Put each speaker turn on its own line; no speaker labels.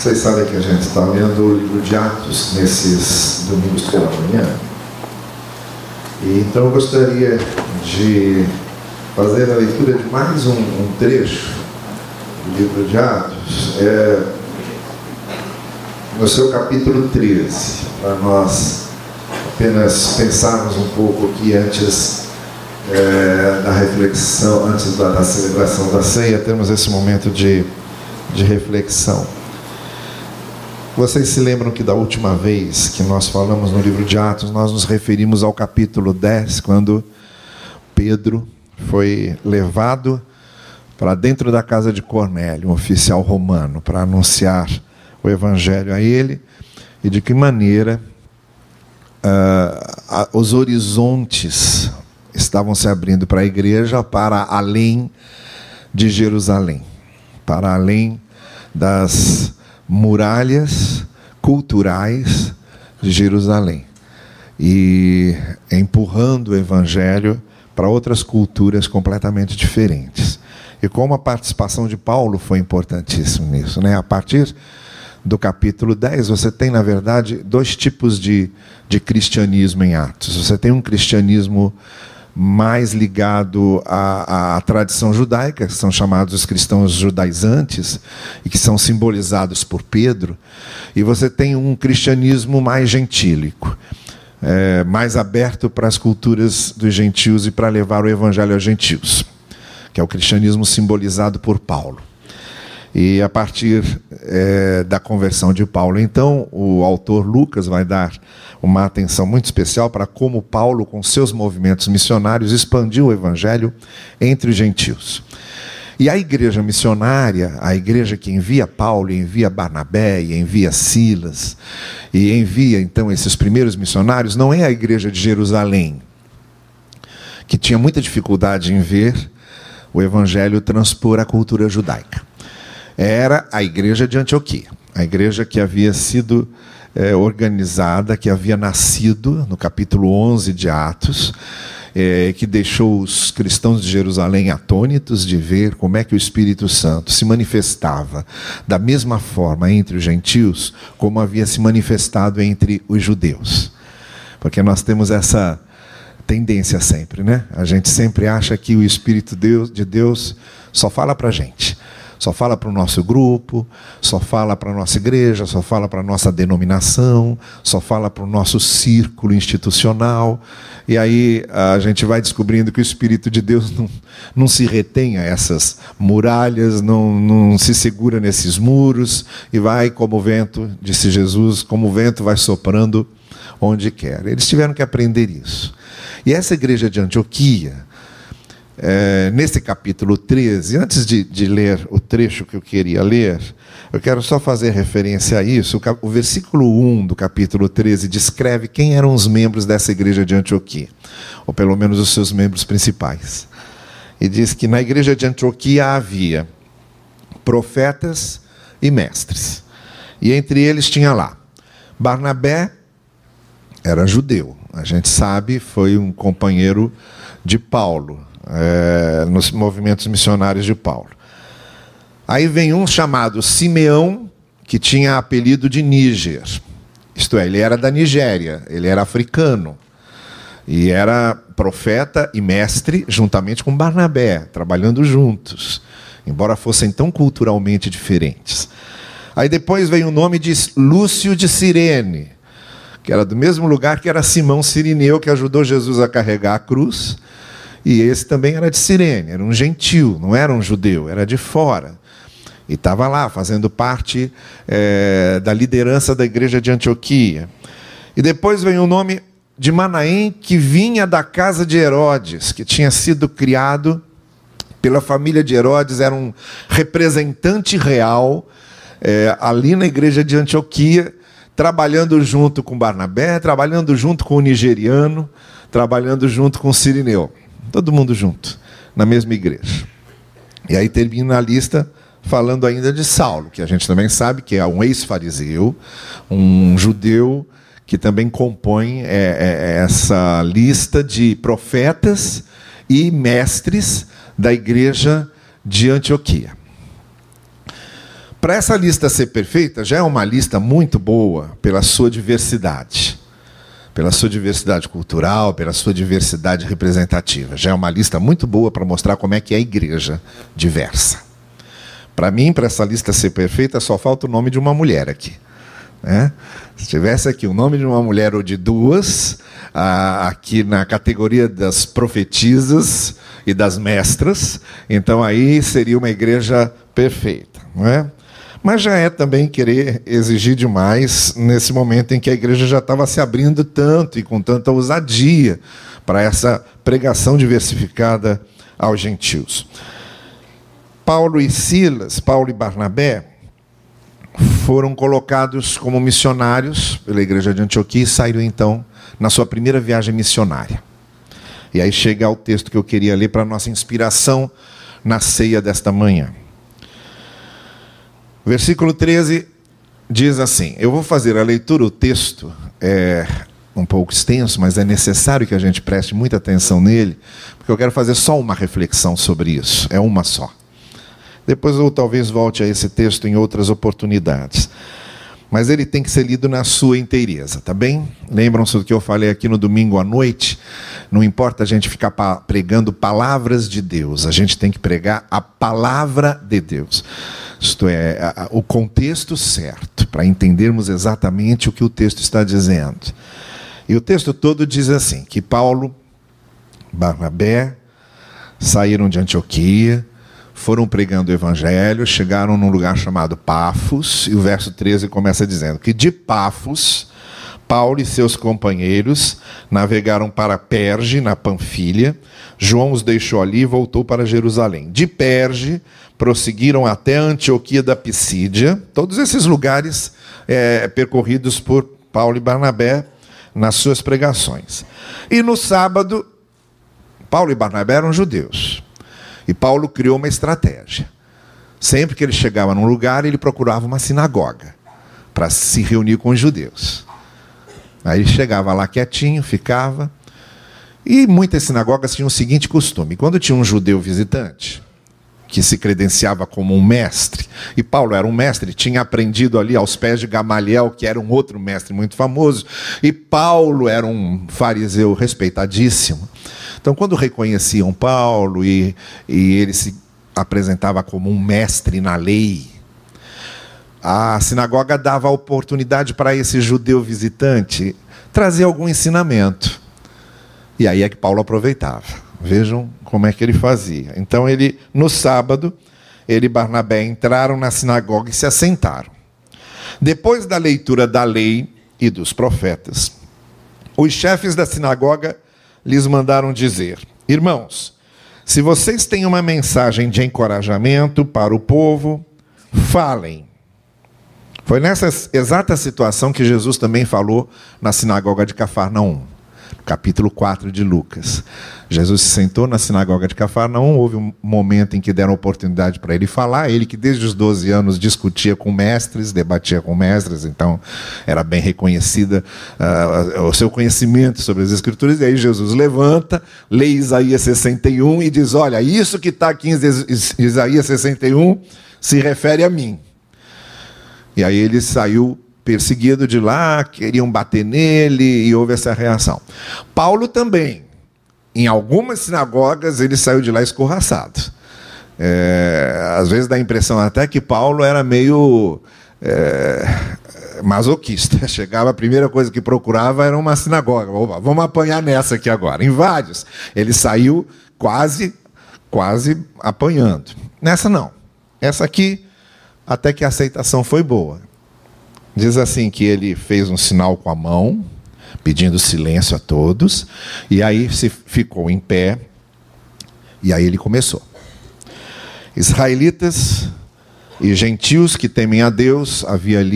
Vocês sabem que a gente está lendo o livro de Atos nesses domingos pela manhã. E então eu gostaria de fazer a leitura de mais um, um trecho do livro de Atos, é, no seu capítulo 13, para nós apenas pensarmos um pouco aqui antes é, da reflexão, antes da, da, celebração da ceia, temos esse momento de, de reflexão. Vocês se lembram que da última vez que nós falamos no livro de Atos, nós nos referimos ao capítulo 10, quando Pedro foi levado para dentro da casa de Cornélio, um oficial romano, para anunciar o evangelho a ele e de que maneira uh, os horizontes estavam se abrindo para a igreja para além de Jerusalém, para além das muralhas culturais de Jerusalém e empurrando o evangelho para outras culturas completamente diferentes. E como a participação de Paulo foi importantíssima nisso, né? A partir do capítulo 10, você tem, na verdade, dois tipos de, de cristianismo em Atos. Você tem um cristianismo mais ligado à, à, tradição judaica, que são chamados os cristãos judaizantes, e que são simbolizados por Pedro, e você tem um cristianismo mais gentílico, é, mais aberto para as culturas dos gentios e para levar o evangelho aos gentios, que é o cristianismo simbolizado por Paulo. E a partir é, da conversão de Paulo, então, o autor Lucas vai dar uma atenção muito especial para como Paulo, com seus movimentos missionários, expandiu o evangelho entre os gentios. E a igreja missionária, a igreja que envia Paulo, envia Barnabé, envia Silas, e envia então esses primeiros missionários, não é a igreja de Jerusalém, que tinha muita dificuldade em ver o evangelho transpor a cultura judaica era a igreja de Antioquia, a igreja que havia sido é, organizada, que havia nascido no capítulo 11 de Atos, é, que deixou os cristãos de Jerusalém atônitos de ver como é que o Espírito Santo se manifestava da mesma forma entre os gentios como havia se manifestado entre os judeus. Porque nós temos essa tendência sempre, né? A gente sempre acha que o Espírito de Deus só fala para a gente só fala para o nosso grupo, só fala para a nossa igreja, só fala para a nossa denominação, só fala para o nosso círculo institucional. E aí a gente vai descobrindo que o Espírito de Deus não, não se retém a essas muralhas, não, não se segura nesses muros e vai como o vento, disse Jesus, como o vento vai soprando onde quer. Eles tiveram que aprender isso. E essa igreja de Antioquia, é, nesse capítulo 13, antes de, de, ler o trecho que eu queria ler, eu quero só fazer referência a isso. O, o, versículo 1 do capítulo 13 descreve quem eram os membros dessa igreja de Antioquia, ou pelo menos os seus membros principais. E diz que na igreja de Antioquia havia profetas e mestres. E entre eles tinha lá Barnabé, era judeu, a gente sabe, foi um companheiro de Paulo é, nos movimentos missionários de Paulo. Aí vem um chamado Simeão, que tinha apelido de Níger. Isto é, ele era da Nigéria, ele era africano. E era profeta e mestre juntamente com Barnabé, trabalhando juntos, embora fossem tão culturalmente diferentes. Aí depois vem o nome de Lúcio de Cirene, que era do mesmo lugar que era Simão Sirineu, que ajudou Jesus a carregar a cruz e esse também era de Cirene, era um gentil, não era um judeu, era de fora. E estava lá, fazendo parte é, da liderança da igreja de Antioquia. E depois vem o nome de Manaém, que vinha da casa de Herodes, que tinha sido criado pela família de Herodes, era um representante real é, ali na igreja de Antioquia, trabalhando junto com Barnabé, trabalhando junto com o nigeriano, trabalhando junto com o Sirineu. Todo mundo junto, na mesma igreja. E aí termina a lista falando ainda de Saulo, que a gente também sabe que é um ex-fariseu, um judeu que também compõe é, é, é, essa lista de profetas e mestres da igreja de Antioquia. Para essa lista ser perfeita, já é uma lista muito boa pela sua diversidade. Pela sua diversidade cultural, pela sua diversidade representativa. Já é uma lista muito boa para mostrar como é que é a igreja diversa. Para mim, para essa lista ser perfeita, só falta o nome de uma mulher aqui. Né? Se tivesse aqui o nome de uma mulher ou de duas, aqui na categoria das profetisas e das mestras, então aí seria uma igreja perfeita. Não é? Mas já é também querer exigir demais nesse momento em que a igreja já estava se abrindo tanto e com tanta ousadia para essa pregação diversificada aos gentios. Paulo e Silas, Paulo e Barnabé, foram colocados como missionários pela igreja de Antioquia e saíram então na sua primeira viagem missionária. E aí chega ao texto que eu queria ler para nossa inspiração na ceia desta manhã. Versículo 13 diz assim: Eu vou fazer a leitura, o texto é um pouco extenso, mas é necessário que a gente preste muita atenção nele, porque eu quero fazer só uma reflexão sobre isso, é uma só. Depois eu talvez volte a esse texto em outras oportunidades. Mas ele tem que ser lido na sua inteireza, tá bem? Lembram-se do que eu falei aqui no domingo à noite? Não importa a gente ficar pregando palavras de Deus, a gente tem que pregar a palavra de Deus. Isto é, o contexto certo, para entendermos exatamente o que o texto está dizendo. E o texto todo diz assim: que Paulo, Barnabé, saíram de Antioquia, foram pregando o evangelho, chegaram num lugar chamado Pafos, e o verso 13 começa dizendo que de Pafos, Paulo e seus companheiros navegaram para Perge, na Panfilha. João os deixou ali e voltou para Jerusalém. De Perge, prosseguiram até Antioquia da Pisídia, todos esses lugares é, percorridos por Paulo e Barnabé nas suas pregações. E no sábado, Paulo e Barnabé eram judeus. E Paulo criou uma estratégia. Sempre que ele chegava num lugar, ele procurava uma sinagoga para se reunir com os judeus. Aí chegava lá quietinho, ficava. E muitas sinagogas tinham o seguinte costume: quando tinha um judeu visitante, que se credenciava como um mestre, e Paulo era um mestre, tinha aprendido ali aos pés de Gamaliel, que era um outro mestre muito famoso, e Paulo era um fariseu respeitadíssimo. Então, quando reconheciam Paulo e, e ele se apresentava como um mestre na lei, a sinagoga dava a oportunidade para esse judeu visitante trazer algum ensinamento. E aí é que Paulo aproveitava. Vejam como é que ele fazia. Então ele, no sábado, ele e Barnabé entraram na sinagoga e se assentaram. Depois da leitura da lei e dos profetas, os chefes da sinagoga lhes mandaram dizer: Irmãos, se vocês têm uma mensagem de encorajamento para o povo, falem. Foi nessa exata situação que Jesus também falou na sinagoga de Cafarnaum capítulo 4 de Lucas. Jesus se sentou na sinagoga de Cafarnaum, houve um momento em que deram oportunidade para ele falar, ele que desde os 12 anos discutia com mestres, debatia com mestres, então era bem reconhecida uh, o seu conhecimento sobre as escrituras, e aí Jesus levanta, lê Isaías 61 e diz, olha, isso que está aqui em Isaías 61 se refere a mim. E aí ele saiu perseguido de lá, queriam bater nele e houve essa reação. Paulo também, em algumas sinagogas, ele saiu de lá escorraçado. É, às vezes dá a impressão até que Paulo era meio é, masoquista. Chegava, a primeira coisa que procurava era uma sinagoga. Opa, vamos apanhar nessa aqui agora. Em vários. Ele saiu quase, quase apanhando. Nessa não. Essa aqui, até que a aceitação foi boa. Diz assim que ele fez um sinal com a mão, pedindo silêncio a todos, e aí se ficou em pé, e aí ele começou. Israelitas e gentios que temem a Deus, havia ali